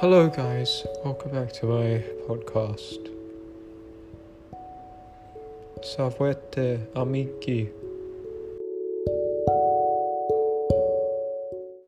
Hello, guys. Welcome back to my podcast. Salvete, amici.